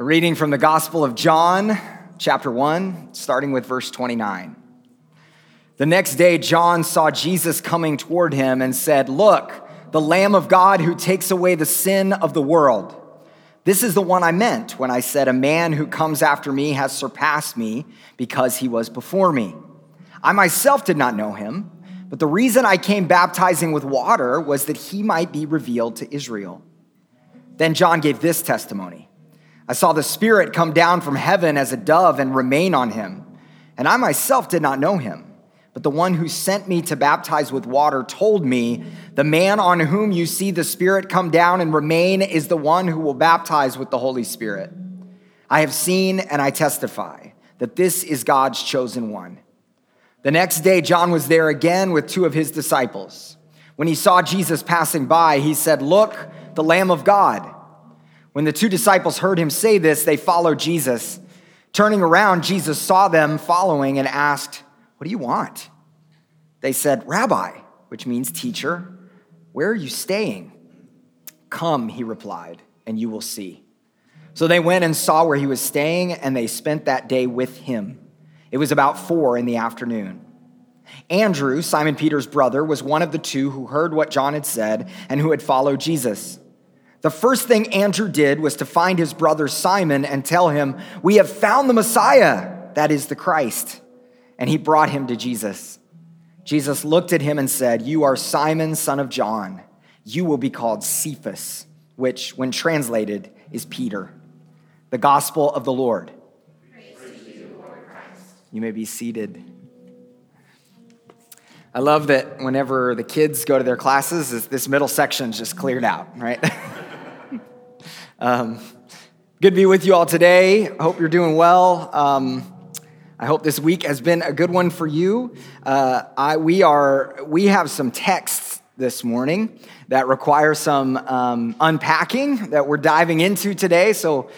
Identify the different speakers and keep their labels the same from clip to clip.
Speaker 1: A reading from the Gospel of John, chapter 1, starting with verse 29. The next day, John saw Jesus coming toward him and said, Look, the Lamb of God who takes away the sin of the world. This is the one I meant when I said, A man who comes after me has surpassed me because he was before me. I myself did not know him, but the reason I came baptizing with water was that he might be revealed to Israel. Then John gave this testimony I saw the Spirit come down from heaven as a dove and remain on him, and I myself did not know him. But the one who sent me to baptize with water told me, The man on whom you see the Spirit come down and remain is the one who will baptize with the Holy Spirit. I have seen and I testify that this is God's chosen one. The next day, John was there again with two of his disciples. When he saw Jesus passing by, he said, Look, the Lamb of God. When the two disciples heard him say this, they followed Jesus. Turning around, Jesus saw them following and asked, What do you want? They said, Rabbi, which means teacher, where are you staying? Come, he replied, and you will see. So they went and saw where he was staying, and they spent that day with him. It was about four in the afternoon. Andrew, Simon Peter's brother, was one of the two who heard what John had said and who had followed Jesus. The first thing Andrew did was to find his brother Simon and tell him, We have found the Messiah, that is the Christ. And he brought him to Jesus. Jesus looked at him and said, You are Simon, son of John. You will be called Cephas, which, when translated, is Peter. The gospel of the Lord. You, you may be seated. I love that whenever the kids go to their classes, this middle section is just cleared out, right? um, good to be with you all today. I hope you're doing well. Um, I hope this week has been a good one for you. Uh, I, we, are, we have some texts this morning that require some um, unpacking that we're diving into today. So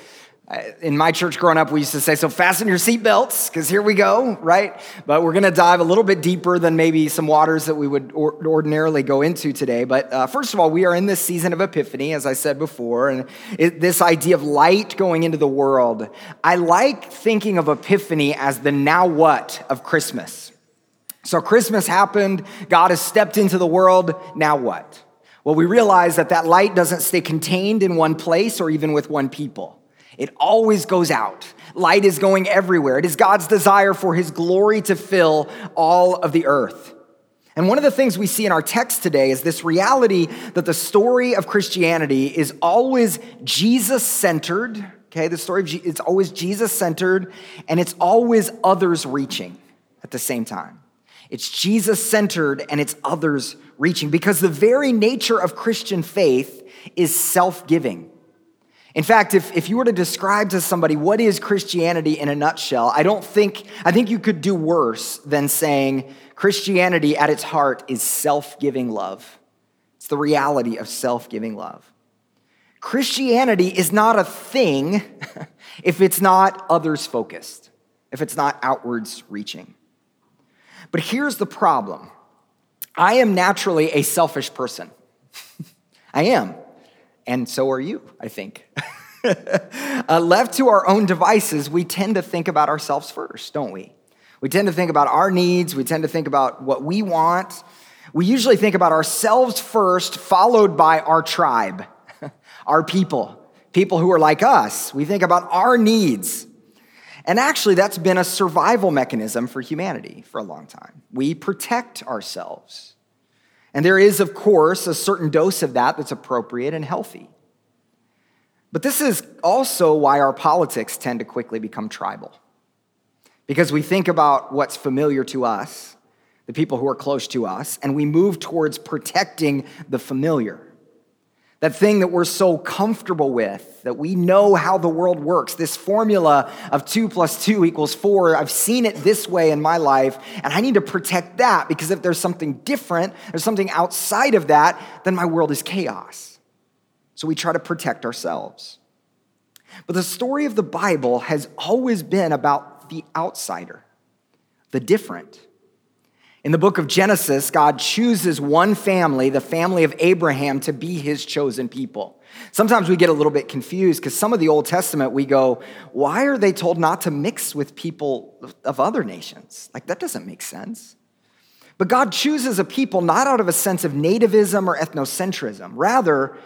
Speaker 1: in my church growing up, we used to say, so fasten your seatbelts, because here we go, right? But we're going to dive a little bit deeper than maybe some waters that we would or- ordinarily go into today. But uh, first of all, we are in this season of Epiphany, as I said before, and it, this idea of light going into the world. I like thinking of Epiphany as the now what of Christmas. So Christmas happened, God has stepped into the world, now what? Well, we realize that that light doesn't stay contained in one place or even with one people. It always goes out. Light is going everywhere. It is God's desire for his glory to fill all of the earth. And one of the things we see in our text today is this reality that the story of Christianity is always Jesus centered. Okay, the story of Je- it's always Jesus centered and it's always others reaching at the same time. It's Jesus centered and it's others reaching because the very nature of Christian faith is self giving. In fact, if, if you were to describe to somebody what is Christianity in a nutshell, I don't think, I think you could do worse than saying Christianity at its heart is self giving love. It's the reality of self giving love. Christianity is not a thing if it's not others focused, if it's not outwards reaching. But here's the problem I am naturally a selfish person. I am and so are you, I think. uh, left to our own devices, we tend to think about ourselves first, don't we? We tend to think about our needs, we tend to think about what we want. We usually think about ourselves first, followed by our tribe, our people, people who are like us. We think about our needs. And actually, that's been a survival mechanism for humanity for a long time. We protect ourselves. And there is, of course, a certain dose of that that's appropriate and healthy. But this is also why our politics tend to quickly become tribal. Because we think about what's familiar to us, the people who are close to us, and we move towards protecting the familiar that thing that we're so comfortable with, that we know how the world works, this formula of two plus two equals four. I've seen it this way in my life, and I need to protect that because if there's something different, there's something outside of that, then my world is chaos. So we try to protect ourselves. But the story of the Bible has always been about the outsider, the different in the book of Genesis, God chooses one family, the family of Abraham, to be his chosen people. Sometimes we get a little bit confused because some of the Old Testament we go, why are they told not to mix with people of other nations? Like, that doesn't make sense. But God chooses a people not out of a sense of nativism or ethnocentrism. Rather,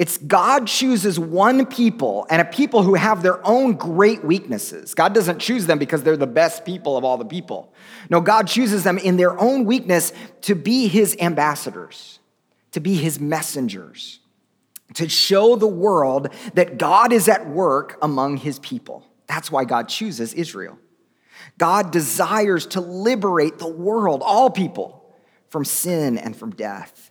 Speaker 1: it's God chooses one people and a people who have their own great weaknesses. God doesn't choose them because they're the best people of all the people. No, God chooses them in their own weakness to be his ambassadors, to be his messengers to show the world that God is at work among his people. That's why God chooses Israel. God desires to liberate the world, all people, from sin and from death.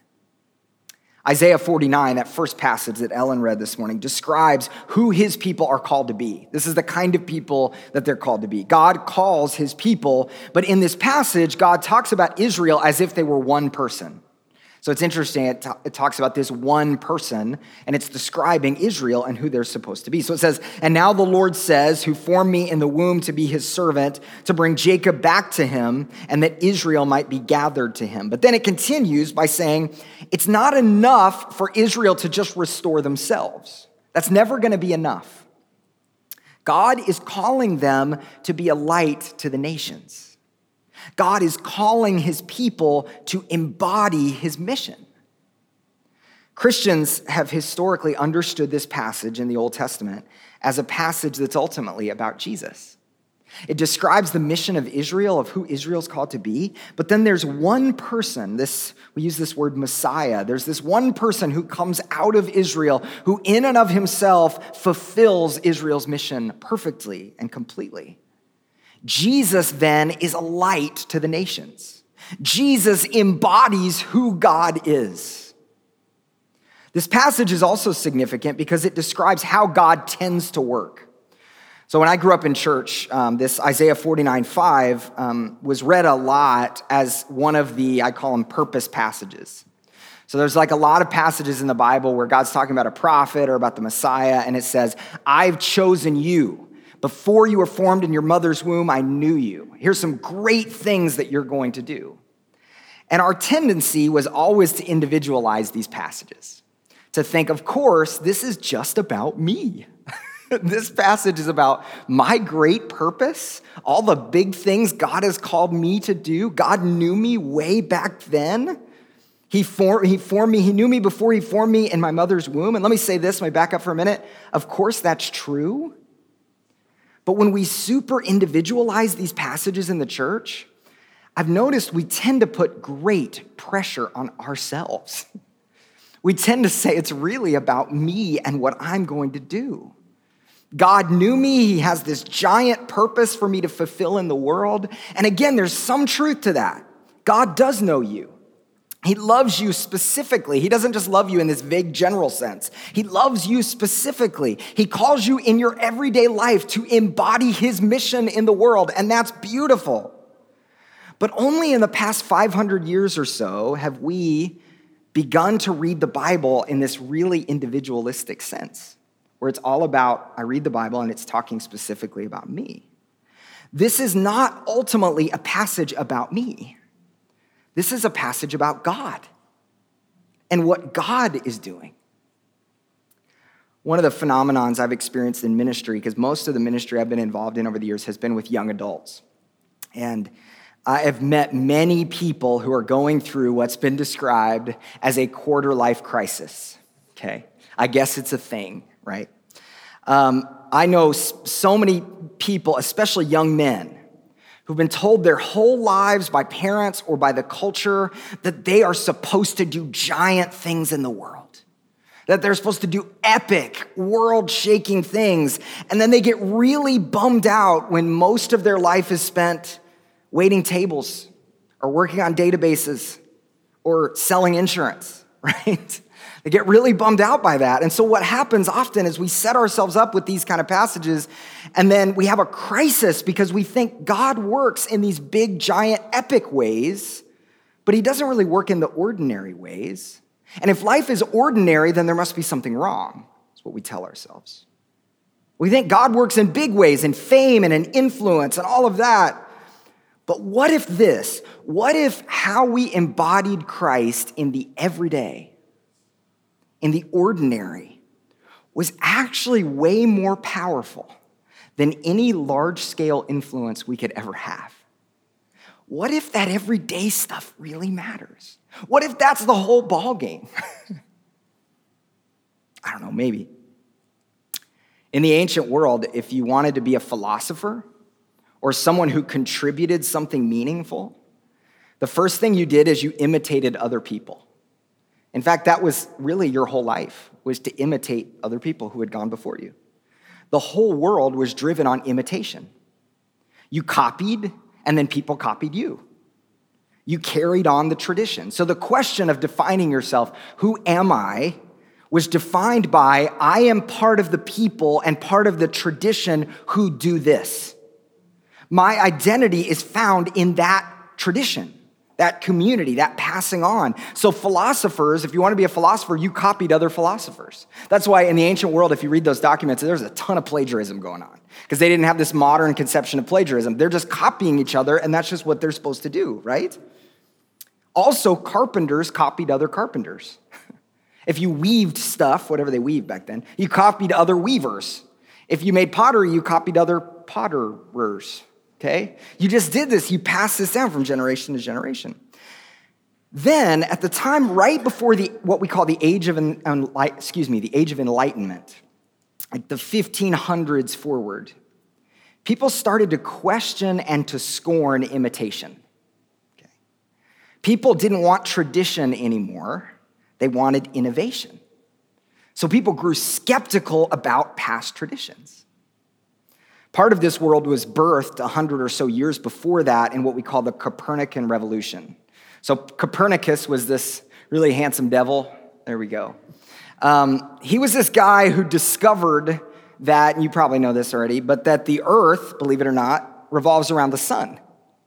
Speaker 1: Isaiah 49, that first passage that Ellen read this morning, describes who his people are called to be. This is the kind of people that they're called to be. God calls his people, but in this passage, God talks about Israel as if they were one person. So it's interesting, it, t- it, talks about this one person, and it's describing Israel and who they're supposed to be. So it says, And now the Lord says, Who formed me in the womb to be his servant, to bring Jacob back to him, and that Israel might be gathered to him. But then it continues by saying, It's not enough for Israel to just restore themselves. That's never going to be enough. God is calling them to be a light to the nations. God is calling his people to embody his mission. Christians have historically understood this passage in the Old Testament as a passage that's ultimately about Jesus. It describes the mission of Israel, of who Israel's called to be. But then there's one person, this, we use this word Messiah. There's this one person who comes out of Israel who, in and of himself, fulfills Israel's mission perfectly and completely. Jesus then is a light to the nations. Jesus embodies who God is. This passage is also significant because it describes how God tends to work. So, when I grew up in church, um, this Isaiah 49 5 um, was read a lot as one of the, I call them purpose passages. So, there's like a lot of passages in the Bible where God's talking about a prophet or about the Messiah, and it says, I've chosen you before you were formed in your mother's womb, I knew you. Here's some great things that you're going to do. And our tendency was always to individualize these passages, to think, of course, this is just about me. this passage is about my great purpose, all the big things God has called me to do. God knew me way back then. He, formed, he formed me, he knew me before he formed me in my mother's womb. And let me say this, let me back up for a minute. Of course, that's true. But when we super individualize these passages in the church, I've noticed we tend to put great pressure on ourselves. We tend to say it's really about me and what I'm going to do. God knew me. He has this giant purpose for me to fulfill in the world. And again, there's some truth to that. God does know you. He loves you specifically. He doesn't just love you in this vague general sense. He loves you specifically. He calls you in your everyday life to embody his mission in the world, and that's beautiful. But only in the past 500 years or so have we begun to read the Bible in this really individualistic sense, where it's all about, I read the Bible and it's talking specifically about me. This is not ultimately a passage about me. This is a passage about God and what God is doing. One of the phenomenons I've experienced in ministry, because most of the ministry I've been involved in over the years has been with young adults. And I have met many people who are going through what's been described as a quarter life crisis. Okay, I guess it's a thing, right? Um, I know so many people, especially young men, who've been told their whole lives by parents or by the culture that they are supposed to do giant things in the world, that they're supposed to do epic, world shaking things. And then they get really bummed out when most of their life is spent waiting tables or working on databases or selling insurance, right? Get really bummed out by that. And so, what happens often is we set ourselves up with these kind of passages, and then we have a crisis because we think God works in these big, giant, epic ways, but He doesn't really work in the ordinary ways. And if life is ordinary, then there must be something wrong. That's what we tell ourselves. We think God works in big ways, in fame and in influence and all of that. But what if this? What if how we embodied Christ in the everyday? In the ordinary was actually way more powerful than any large scale influence we could ever have. What if that everyday stuff really matters? What if that's the whole ball game? I don't know, maybe. In the ancient world, if you wanted to be a philosopher or someone who contributed something meaningful, the first thing you did is you imitated other people. In fact, that was really your whole life, was to imitate other people who had gone before you. The whole world was driven on imitation. You copied, and then people copied you. You carried on the tradition. So the question of defining yourself, who am I, was defined by I am part of the people and part of the tradition who do this. My identity is found in that tradition that community, that passing on. So, philosophers, if you want to be a philosopher, you copied other philosophers. That's why in the ancient world, if you read those documents, there's a ton of plagiarism going on because they didn't have this modern conception of plagiarism. They're just copying each other, and that's just what they're supposed to do, right? Also, carpenters copied other carpenters. if you weaved stuff, whatever they weaved back then, you copied other weavers. If you made pottery, you copied other potterers okay? You just did this. You passed this down from generation to generation. Then, at the time right before the what we call the age of excuse me, the age of enlightenment, like the 1500s forward, people started to question and to scorn imitation. Okay. People didn't want tradition anymore. They wanted innovation. So people grew skeptical about past traditions. Part of this world was birthed 100 or so years before that in what we call the Copernican Revolution. So, Copernicus was this really handsome devil. There we go. Um, he was this guy who discovered that, you probably know this already, but that the earth, believe it or not, revolves around the sun,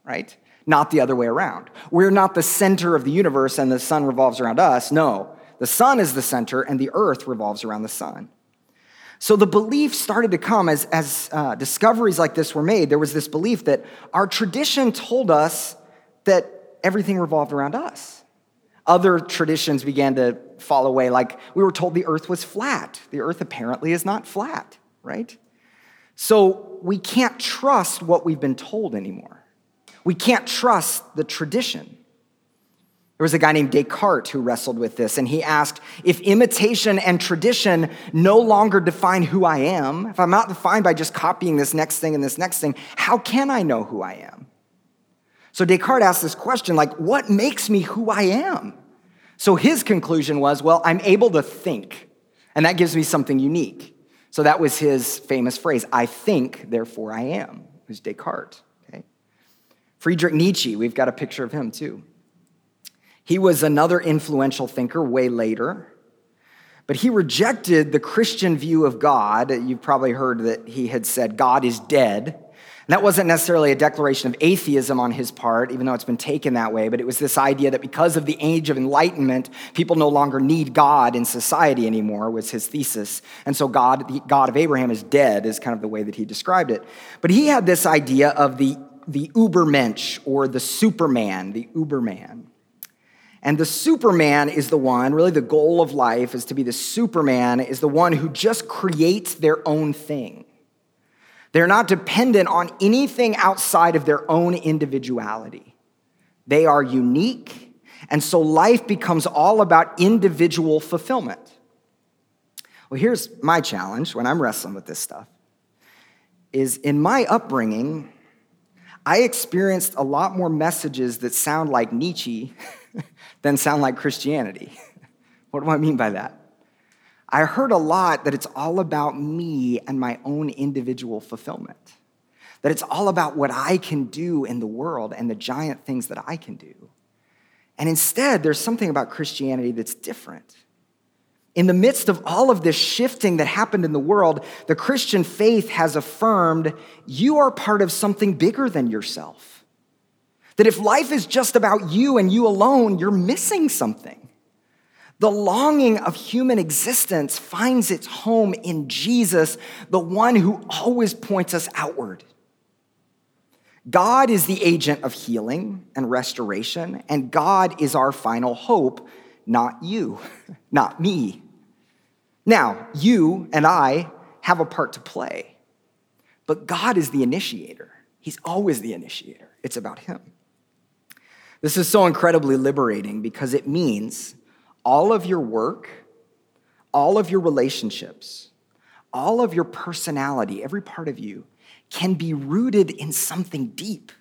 Speaker 1: right? Not the other way around. We're not the center of the universe and the sun revolves around us. No, the sun is the center and the earth revolves around the sun. So the belief started to come as, as uh, discoveries like this were made. There was this belief that our tradition told us that everything revolved around us. Other traditions began to fall away, like we were told the earth was flat. The earth apparently is not flat, right? So we can't trust what we've been told anymore. We can't trust the tradition. There was a guy named Descartes who wrestled with this, and he asked if imitation and tradition no longer define who I am, if I'm not defined by just copying this next thing and this next thing, how can I know who I am? So Descartes asked this question like, what makes me who I am? So his conclusion was, well, I'm able to think, and that gives me something unique. So that was his famous phrase I think, therefore I am. Was Descartes. Okay? Friedrich Nietzsche, we've got a picture of him too. He was another influential thinker way later, but he rejected the Christian view of God. You've probably heard that he had said, God is dead. And that wasn't necessarily a declaration of atheism on his part, even though it's been taken that way, but it was this idea that because of the age of enlightenment, people no longer need God in society anymore, was his thesis. And so God, the God of Abraham is dead, is kind of the way that he described it. But he had this idea of the, the Ubermensch or the Superman, the Uberman. And the Superman is the one, really the goal of life is to be the Superman, is the one who just creates their own thing. They're not dependent on anything outside of their own individuality. They are unique, and so life becomes all about individual fulfillment. Well, here's my challenge when I'm wrestling with this stuff is in my upbringing, I experienced a lot more messages that sound like Nietzsche than sound like Christianity. what do I mean by that? I heard a lot that it's all about me and my own individual fulfillment, that it's all about what I can do in the world and the giant things that I can do. And instead, there's something about Christianity that's different. In the midst of all of this shifting that happened in the world, the Christian faith has affirmed you are part of something bigger than yourself. That if life is just about you and you alone, you're missing something. The longing of human existence finds its home in Jesus, the one who always points us outward. God is the agent of healing and restoration, and God is our final hope, not you, not me. Now, you and I have a part to play, but God is the initiator. He's always the initiator, it's about Him. This is so incredibly liberating because it means all of your work, all of your relationships, all of your personality, every part of you, can be rooted in something deep.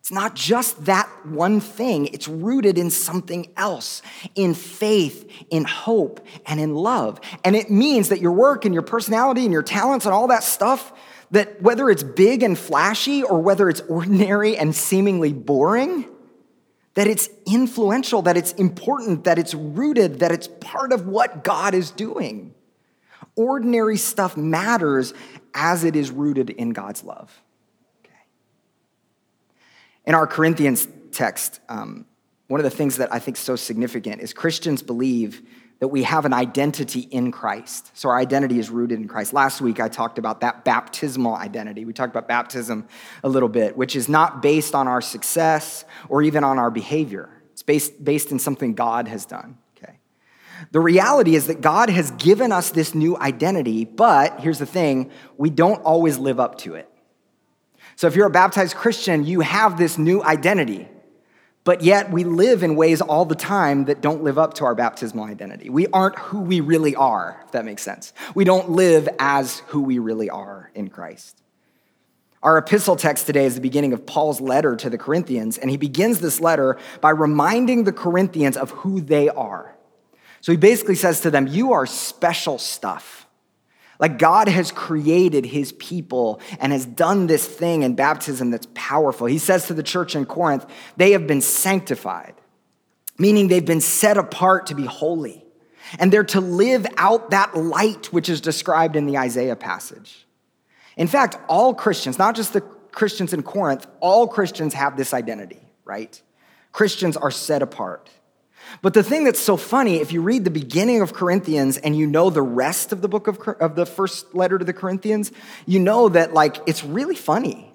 Speaker 1: It's not just that one thing, it's rooted in something else, in faith, in hope, and in love. And it means that your work and your personality and your talents and all that stuff, that whether it's big and flashy or whether it's ordinary and seemingly boring, that it's influential, that it's important, that it's rooted, that it's part of what God is doing. Ordinary stuff matters as it is rooted in God's love. Okay. In our Corinthians text, um, one of the things that I think is so significant is Christians believe that we have an identity in Christ. So our identity is rooted in Christ. Last week I talked about that baptismal identity. We talked about baptism a little bit, which is not based on our success or even on our behavior. It's based, based in something God has done. Okay. The reality is that God has given us this new identity, but here's the thing, we don't always live up to it. So if you're a baptized Christian, you have this new identity but yet we live in ways all the time that don't live up to our baptismal identity. We aren't who we really are, if that makes sense. We don't live as who we really are in Christ. Our epistle text today is the beginning of Paul's letter to the Corinthians, and he begins this letter by reminding the Corinthians of who they are. So he basically says to them, You are special stuff. Like God has created his people and has done this thing in baptism that's powerful. He says to the church in Corinth, they have been sanctified, meaning they've been set apart to be holy. And they're to live out that light which is described in the Isaiah passage. In fact, all Christians, not just the Christians in Corinth, all Christians have this identity, right? Christians are set apart. But the thing that's so funny, if you read the beginning of Corinthians and you know the rest of the book of, of the first letter to the Corinthians, you know that like it's really funny.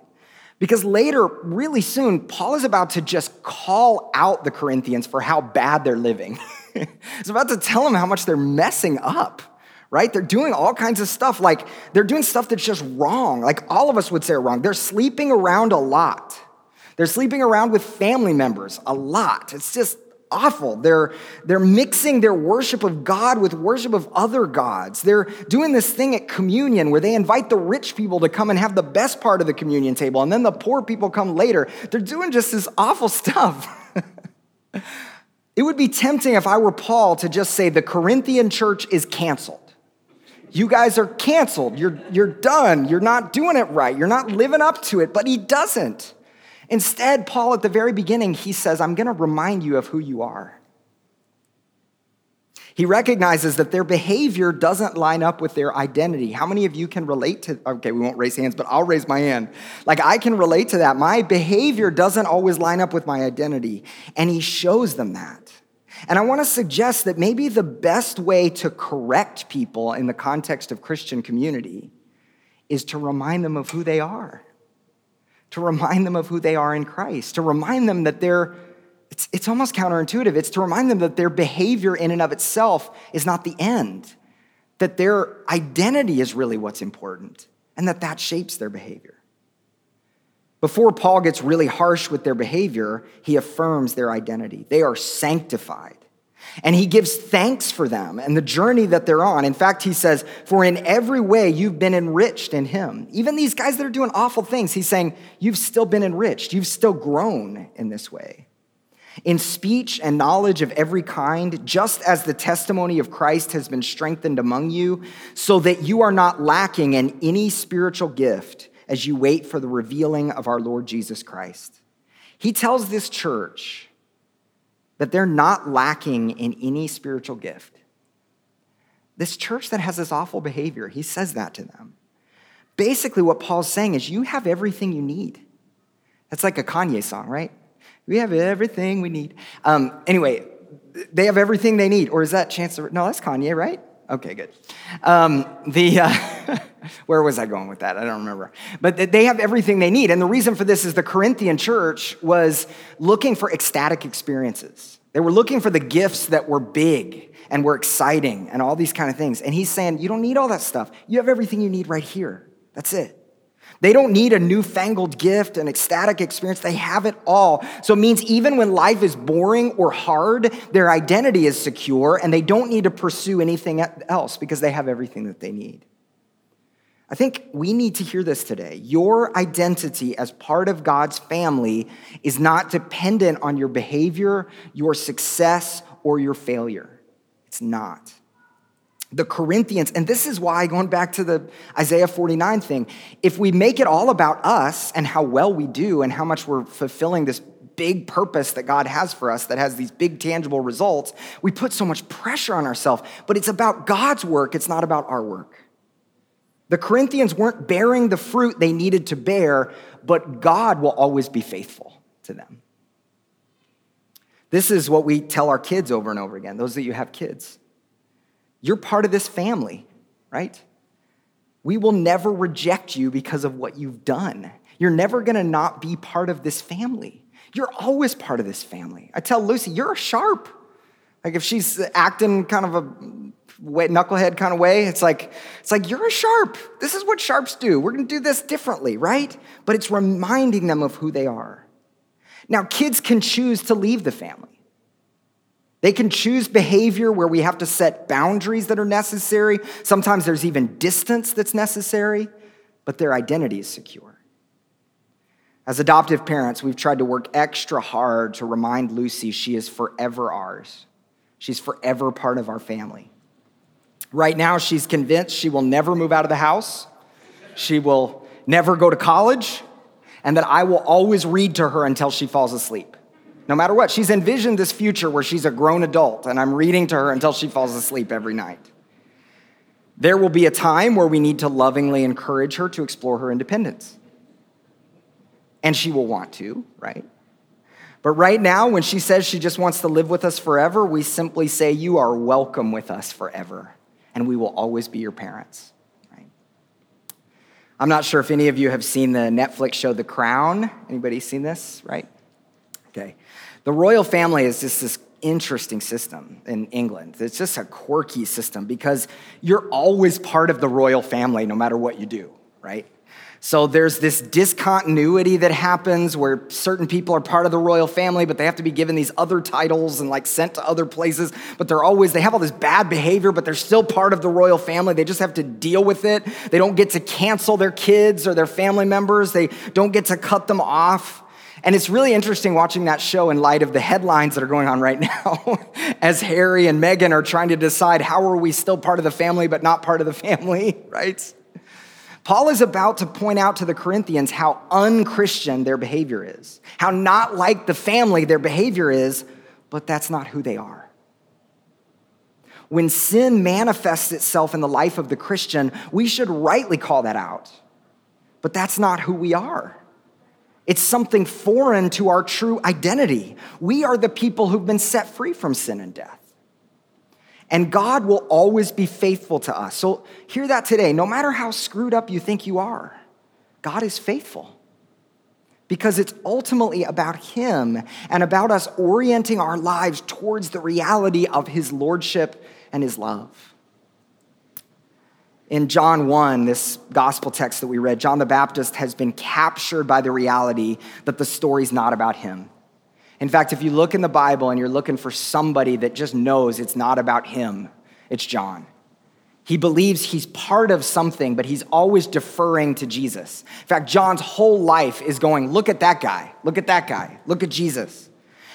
Speaker 1: Because later, really soon, Paul is about to just call out the Corinthians for how bad they're living. He's about to tell them how much they're messing up, right? They're doing all kinds of stuff. Like, they're doing stuff that's just wrong. Like, all of us would say wrong. They're sleeping around a lot. They're sleeping around with family members a lot. It's just awful. They're, they're mixing their worship of God with worship of other gods. They're doing this thing at communion where they invite the rich people to come and have the best part of the communion table, and then the poor people come later. They're doing just this awful stuff. it would be tempting if I were Paul to just say the Corinthian church is canceled. You guys are canceled. You're, you're done. You're not doing it right. You're not living up to it. But he doesn't. Instead, Paul, at the very beginning, he says, I'm going to remind you of who you are. He recognizes that their behavior doesn't line up with their identity. How many of you can relate to, okay, we won't raise hands, but I'll raise my hand. Like, I can relate to that. My behavior doesn't always line up with my identity. And he shows them that. And I want to suggest that maybe the best way to correct people in the context of Christian community is to remind them of who they are to remind them of who they are in Christ, to remind them that they're, it's, it's almost counterintuitive. It's to remind them that their behavior in and of itself is not the end, that their identity is really what's important, and that that shapes their behavior. Before Paul gets really harsh with their behavior, he affirms their identity. They are sanctified. And he gives thanks for them and the journey that they're on. In fact, he says, For in every way you've been enriched in him. Even these guys that are doing awful things, he's saying, You've still been enriched. You've still grown in this way. In speech and knowledge of every kind, just as the testimony of Christ has been strengthened among you, so that you are not lacking in any spiritual gift as you wait for the revealing of our Lord Jesus Christ. He tells this church, that they're not lacking in any spiritual gift. This church that has this awful behavior, he says that to them. Basically, what Paul's saying is, you have everything you need. That's like a Kanye song, right? We have everything we need. Um, anyway, they have everything they need. Or is that Chance No, that's Kanye, right? Okay, good. Um, the uh, where was I going with that? I don't remember. But they have everything they need, and the reason for this is the Corinthian church was looking for ecstatic experiences. They were looking for the gifts that were big and were exciting and all these kind of things. And he's saying, You don't need all that stuff. You have everything you need right here. That's it. They don't need a newfangled gift, an ecstatic experience. They have it all. So it means even when life is boring or hard, their identity is secure and they don't need to pursue anything else because they have everything that they need. I think we need to hear this today. Your identity as part of God's family is not dependent on your behavior, your success, or your failure. It's not the Corinthians, and this is why, going back to the Isaiah 49 thing, if we make it all about us and how well we do and how much we're fulfilling this big purpose that God has for us that has these big tangible results, we put so much pressure on ourselves. But it's about God's work, it's not about our work. The Corinthians weren't bearing the fruit they needed to bear, but God will always be faithful to them. This is what we tell our kids over and over again, those that you have kids. You're part of this family, right? We will never reject you because of what you've done. You're never gonna not be part of this family. You're always part of this family. I tell Lucy, you're a sharp. Like if she's acting kind of a wet knucklehead kind of way, it's like, it's like, you're a sharp. This is what sharps do. We're gonna do this differently, right? But it's reminding them of who they are. Now, kids can choose to leave the family. They can choose behavior where we have to set boundaries that are necessary. Sometimes there's even distance that's necessary, but their identity is secure. As adoptive parents, we've tried to work extra hard to remind Lucy she is forever ours. She's forever part of our family. Right now, she's convinced she will never move out of the house, she will never go to college, and that I will always read to her until she falls asleep no matter what. She's envisioned this future where she's a grown adult, and I'm reading to her until she falls asleep every night. There will be a time where we need to lovingly encourage her to explore her independence. And she will want to, right? But right now, when she says she just wants to live with us forever, we simply say, You are welcome with us forever, and we will always be your parents. Right? I'm not sure if any of you have seen the Netflix show The Crown. Anybody seen this, right? The royal family is just this interesting system in England. It's just a quirky system because you're always part of the royal family no matter what you do, right? So there's this discontinuity that happens where certain people are part of the royal family, but they have to be given these other titles and like sent to other places. But they're always, they have all this bad behavior, but they're still part of the royal family. They just have to deal with it. They don't get to cancel their kids or their family members, they don't get to cut them off. And it's really interesting watching that show in light of the headlines that are going on right now as Harry and Meghan are trying to decide how are we still part of the family but not part of the family, right? Paul is about to point out to the Corinthians how unchristian their behavior is, how not like the family their behavior is, but that's not who they are. When sin manifests itself in the life of the Christian, we should rightly call that out. But that's not who we are. It's something foreign to our true identity. We are the people who've been set free from sin and death. And God will always be faithful to us. So hear that today. No matter how screwed up you think you are, God is faithful. Because it's ultimately about Him and about us orienting our lives towards the reality of His Lordship and His love. In John 1, this gospel text that we read, John the Baptist has been captured by the reality that the story's not about him. In fact, if you look in the Bible and you're looking for somebody that just knows it's not about him, it's John. He believes he's part of something, but he's always deferring to Jesus. In fact, John's whole life is going, look at that guy, look at that guy, look at Jesus.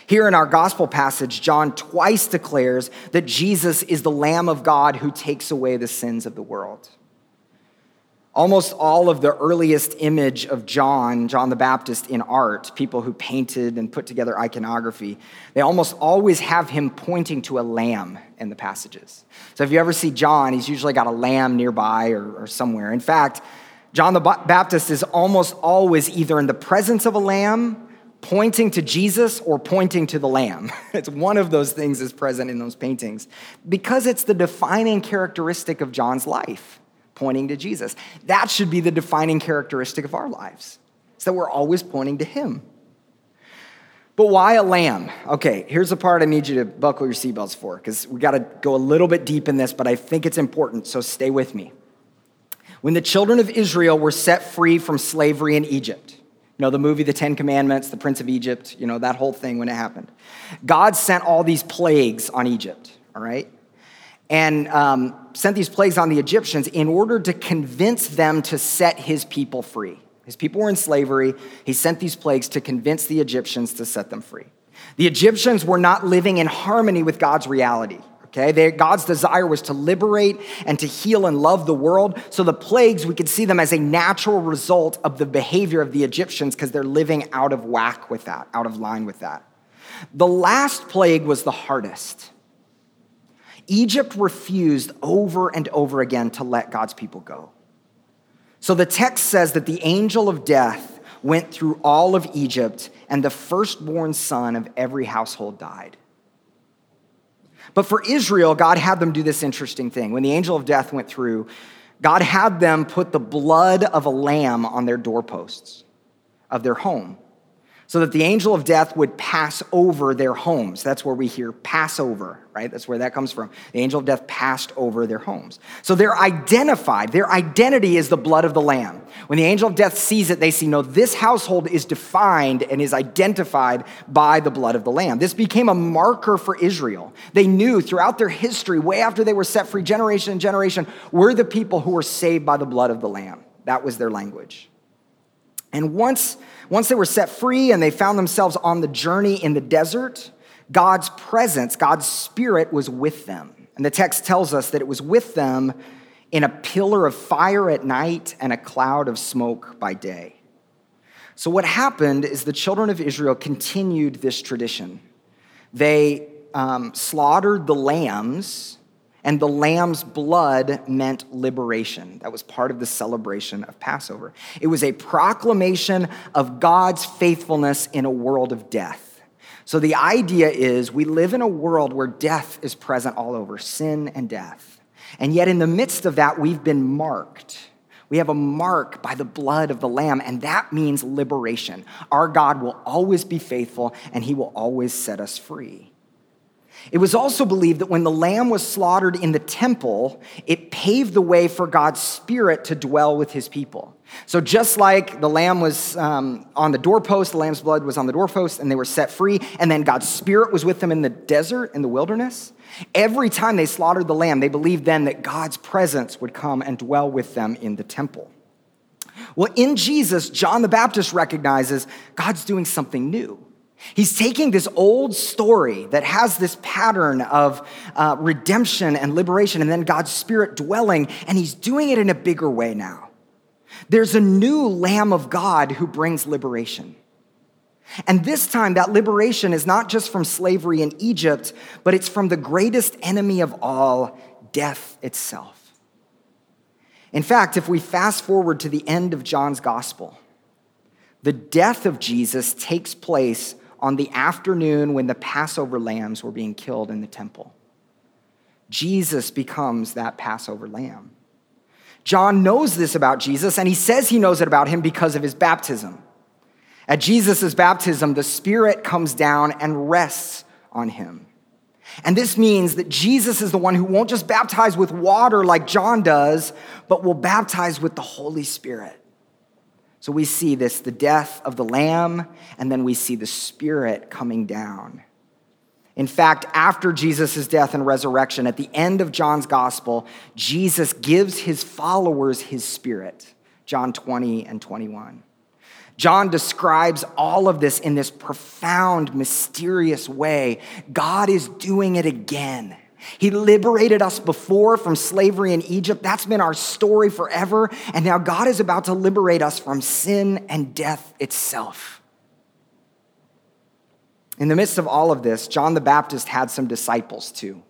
Speaker 1: Here in our gospel passage, John twice declares that Jesus is the Lamb of God who takes away the sins of the world. Almost all of the earliest image of John, John the Baptist, in art, people who painted and put together iconography, they almost always have him pointing to a lamb in the passages. So if you ever see John, he's usually got a lamb nearby or, or somewhere. In fact, John the Baptist is almost always either in the presence of a lamb pointing to Jesus or pointing to the Lamb. It's one of those things is present in those paintings because it's the defining characteristic of John's life, pointing to Jesus. That should be the defining characteristic of our lives, that we're always pointing to Him. But why a lamb? Okay, here's the part I need you to buckle your seatbelts for, because we got to go a little bit deep in this, but I think it's important, so stay with me. When the children of Israel were set free from slavery in Egypt, you know, the movie The Ten Commandments, The Prince of Egypt, you know, that whole thing when it happened. God sent all these plagues on Egypt, all right? And um, sent these plagues on the Egyptians in order to convince them to set his people free. His people were in slavery. He sent these plagues to convince the Egyptians to set them free. The Egyptians were not living in harmony with God's reality. Okay, they, God's desire was to liberate and to heal and love the world. So the plagues, we could see them as a natural result of the behavior of the Egyptians because they're living out of whack with that, out of line with that. The last plague was the hardest. Egypt refused over and over again to let God's people go. So the text says that the angel of death went through all of Egypt, and the firstborn son of every household died. But for Israel, God had them do this interesting thing. When the angel of death went through, God had them put the blood of a lamb on their doorposts of their home so that the angel of death would pass over their homes. That's where we hear Passover, right? That's where that comes from. The angel of death passed over their homes. So they're identified. Their identity is the blood of the lamb. When the angel of death sees it, they see, no, this household is defined and is identified by the blood of the lamb. This became a marker for Israel. They knew throughout their history, way after they were set free, generation and generation, were the people who were saved by the blood of the lamb. That was their language. And once, once they were set free and they found themselves on the journey in the desert, God's presence, God's spirit was with them. And the text tells us that it was with them in a pillar of fire at night and a cloud of smoke by day. So, what happened is the children of Israel continued this tradition. They um, slaughtered the lambs and the lamb's blood meant liberation. That was part of the celebration of Passover. It was a proclamation of God's faithfulness in a world of death. So the idea is we live in a world where death is present all over, sin and death. And yet, in the midst of that, we've been marked. We have a mark by the blood of the Lamb, and that means liberation. Our God will always be faithful, and He will always set us free. It was also believed that when the lamb was slaughtered in the temple, it paved the way for God's spirit to dwell with his people. So, just like the lamb was um, on the doorpost, the lamb's blood was on the doorpost, and they were set free, and then God's spirit was with them in the desert, in the wilderness, every time they slaughtered the lamb, they believed then that God's presence would come and dwell with them in the temple. Well, in Jesus, John the Baptist recognizes God's doing something new. He's taking this old story that has this pattern of uh, redemption and liberation and then God's Spirit dwelling, and he's doing it in a bigger way now. There's a new Lamb of God who brings liberation. And this time, that liberation is not just from slavery in Egypt, but it's from the greatest enemy of all, death itself. In fact, if we fast forward to the end of John's gospel, the death of Jesus takes place on the afternoon when the Passover lambs were being killed in the temple. Jesus becomes that Passover lamb. John knows this about Jesus, and he says he knows it about him because of his baptism. At Jesus' baptism, the Spirit comes down and rests on him. And this means that Jesus is the one who won't just baptize with water like John does, but will baptize with the Holy Spirit. So we see this the death of the Lamb, and then we see the Spirit coming down. In fact, after Jesus' death and resurrection, at the end of John's gospel, Jesus gives his followers his Spirit. John 20 and 21. John describes all of this in this profound, mysterious way. God is doing it again. He liberated us before from slavery in Egypt. That's been our story forever. And now God is about to liberate us from sin and death itself. In the midst of all of this, John the Baptist had some disciples too.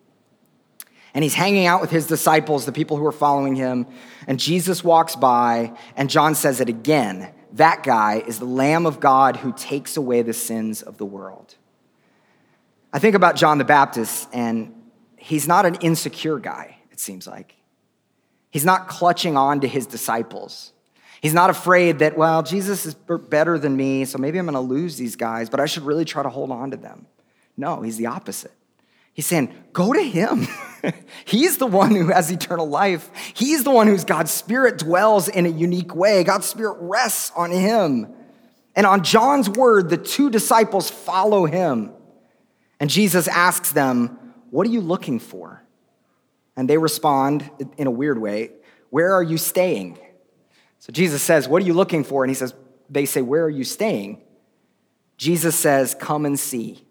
Speaker 1: And he's hanging out with his disciples, the people who are following him. And Jesus walks by, and John says it again. That guy is the Lamb of God who takes away the sins of the world. I think about John the Baptist, and he's not an insecure guy, it seems like. He's not clutching on to his disciples. He's not afraid that, well, Jesus is better than me, so maybe I'm going to lose these guys, but I should really try to hold on to them. No, he's the opposite. He's saying, go to him. He's the one who has eternal life. He's the one whose God's Spirit dwells in a unique way. God's Spirit rests on him. And on John's word, the two disciples follow him. And Jesus asks them, What are you looking for? And they respond in a weird way, Where are you staying? So Jesus says, What are you looking for? And he says, They say, Where are you staying? Jesus says, Come and see.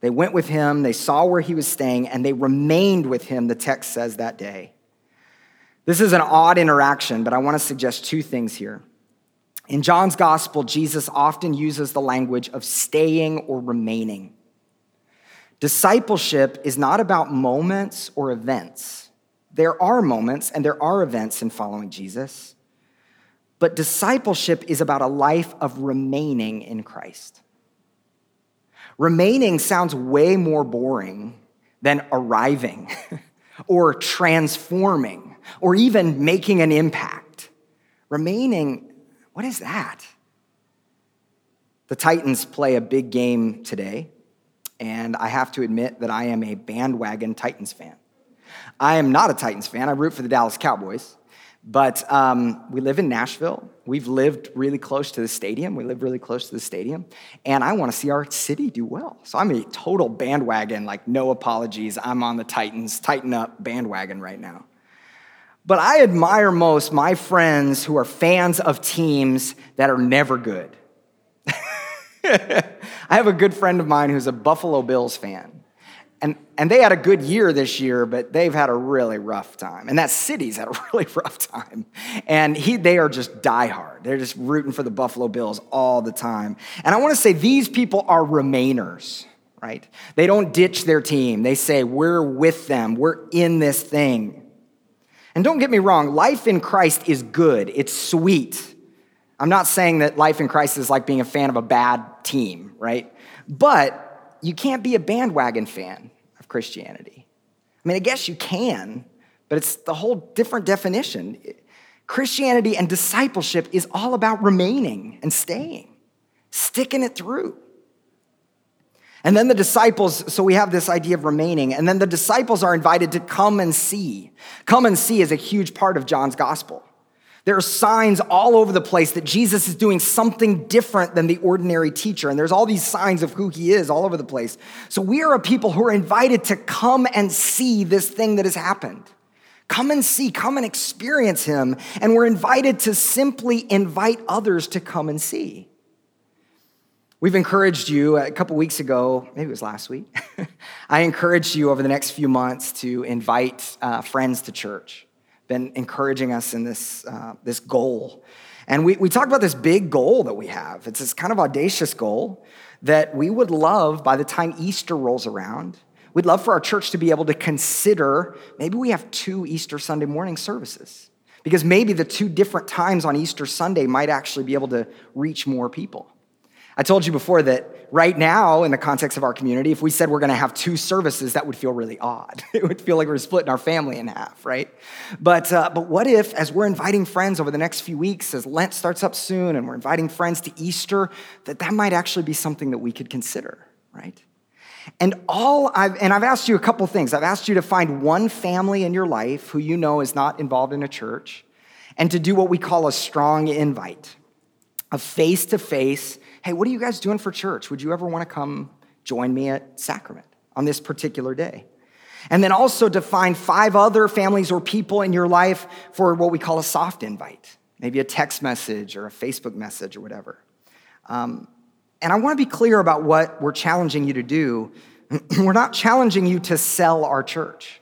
Speaker 1: They went with him, they saw where he was staying, and they remained with him, the text says that day. This is an odd interaction, but I want to suggest two things here. In John's gospel, Jesus often uses the language of staying or remaining. Discipleship is not about moments or events. There are moments and there are events in following Jesus, but discipleship is about a life of remaining in Christ. Remaining sounds way more boring than arriving or transforming or even making an impact. Remaining, what is that? The Titans play a big game today, and I have to admit that I am a bandwagon Titans fan. I am not a Titans fan, I root for the Dallas Cowboys. But um, we live in Nashville. We've lived really close to the stadium. We live really close to the stadium. And I want to see our city do well. So I'm a total bandwagon, like no apologies. I'm on the Titans, Titan Up bandwagon right now. But I admire most my friends who are fans of teams that are never good. I have a good friend of mine who's a Buffalo Bills fan. And, and they had a good year this year, but they've had a really rough time. And that city's had a really rough time. And he, they are just diehard. They're just rooting for the Buffalo Bills all the time. And I want to say these people are remainers, right? They don't ditch their team. They say, we're with them, we're in this thing. And don't get me wrong, life in Christ is good, it's sweet. I'm not saying that life in Christ is like being a fan of a bad team, right? But you can't be a bandwagon fan of Christianity. I mean, I guess you can, but it's the whole different definition. Christianity and discipleship is all about remaining and staying, sticking it through. And then the disciples, so we have this idea of remaining, and then the disciples are invited to come and see. Come and see is a huge part of John's gospel. There are signs all over the place that Jesus is doing something different than the ordinary teacher. And there's all these signs of who he is all over the place. So we are a people who are invited to come and see this thing that has happened. Come and see, come and experience him. And we're invited to simply invite others to come and see. We've encouraged you a couple weeks ago, maybe it was last week. I encouraged you over the next few months to invite uh, friends to church been encouraging us in this, uh, this goal. And we, we talked about this big goal that we have. It's this kind of audacious goal that we would love by the time Easter rolls around. We'd love for our church to be able to consider maybe we have two Easter Sunday morning services. Because maybe the two different times on Easter Sunday might actually be able to reach more people. I told you before that right now, in the context of our community, if we said we're going to have two services, that would feel really odd. It would feel like we're splitting our family in half, right? But, uh, but what if, as we're inviting friends over the next few weeks, as Lent starts up soon and we're inviting friends to Easter, that that might actually be something that we could consider, right? And all I've, and I've asked you a couple things. I've asked you to find one family in your life who you know is not involved in a church and to do what we call a strong invite, a face to face hey, what are you guys doing for church? Would you ever want to come join me at Sacrament on this particular day? And then also to find five other families or people in your life for what we call a soft invite, maybe a text message or a Facebook message or whatever. Um, and I want to be clear about what we're challenging you to do. we're not challenging you to sell our church.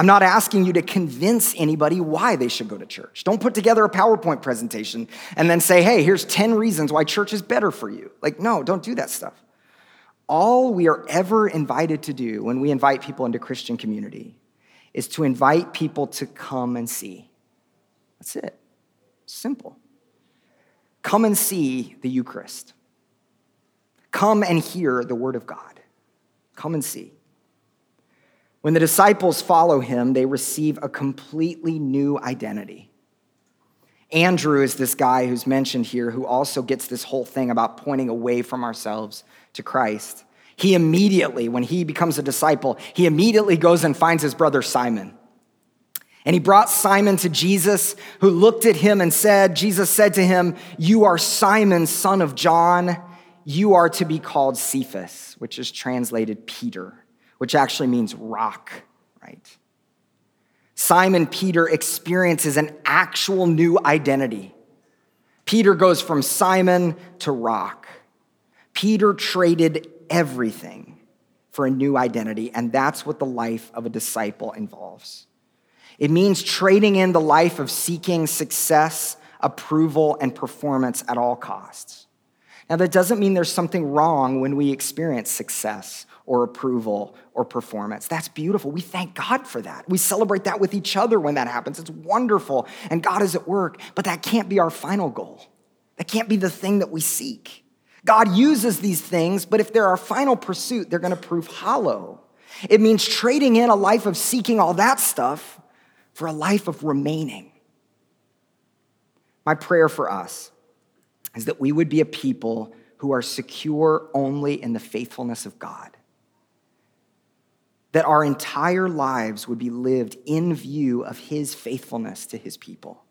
Speaker 1: I'm not asking you to convince anybody why they should go to church. Don't put together a PowerPoint presentation and then say, hey, here's 10 reasons why church is better for you. Like, no, don't do that stuff. All we are ever invited to do when we invite people into Christian community is to invite people to come and see. That's it. Simple. Come and see the Eucharist. Come and hear the Word of God. Come and see. When the disciples follow him, they receive a completely new identity. Andrew is this guy who's mentioned here who also gets this whole thing about pointing away from ourselves to Christ. He immediately, when he becomes a disciple, he immediately goes and finds his brother Simon. And he brought Simon to Jesus, who looked at him and said, Jesus said to him, You are Simon, son of John. You are to be called Cephas, which is translated Peter, which actually means rock, right? Simon Peter experiences an actual new identity. Peter goes from Simon to rock. Peter traded everything for a new identity, and that's what the life of a disciple involves. It means trading in the life of seeking success, approval, and performance at all costs. Now, that doesn't mean there's something wrong when we experience success or approval or performance. That's beautiful. We thank God for that. We celebrate that with each other when that happens. It's wonderful, and God is at work, but that can't be our final goal. That can't be the thing that we seek. God uses these things, but if they're our final pursuit, they're going to prove hollow. It means trading in a life of seeking all that stuff for a life of remaining. My prayer for us is that we would be a people who are secure only in the faithfulness of God. That our entire lives would be lived in view of his faithfulness to his people.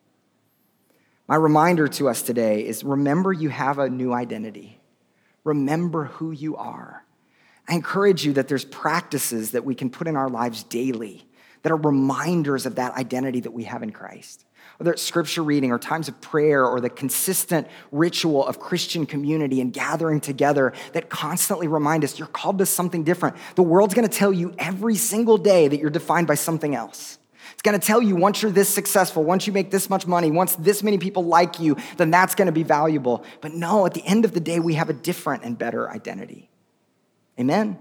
Speaker 1: My reminder to us today is remember you have a new identity. Remember who you are. I encourage you that there's practices that we can put in our lives daily that are reminders of that identity that we have in Christ. Whether it's scripture reading or times of prayer or the consistent ritual of Christian community and gathering together that constantly remind us you're called to something different. The world's gonna tell you every single day that you're defined by something else. It's gonna tell you once you're this successful, once you make this much money, once this many people like you, then that's gonna be valuable. But no, at the end of the day, we have a different and better identity. Amen?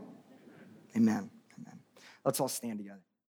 Speaker 1: Amen. Amen. Let's all stand together.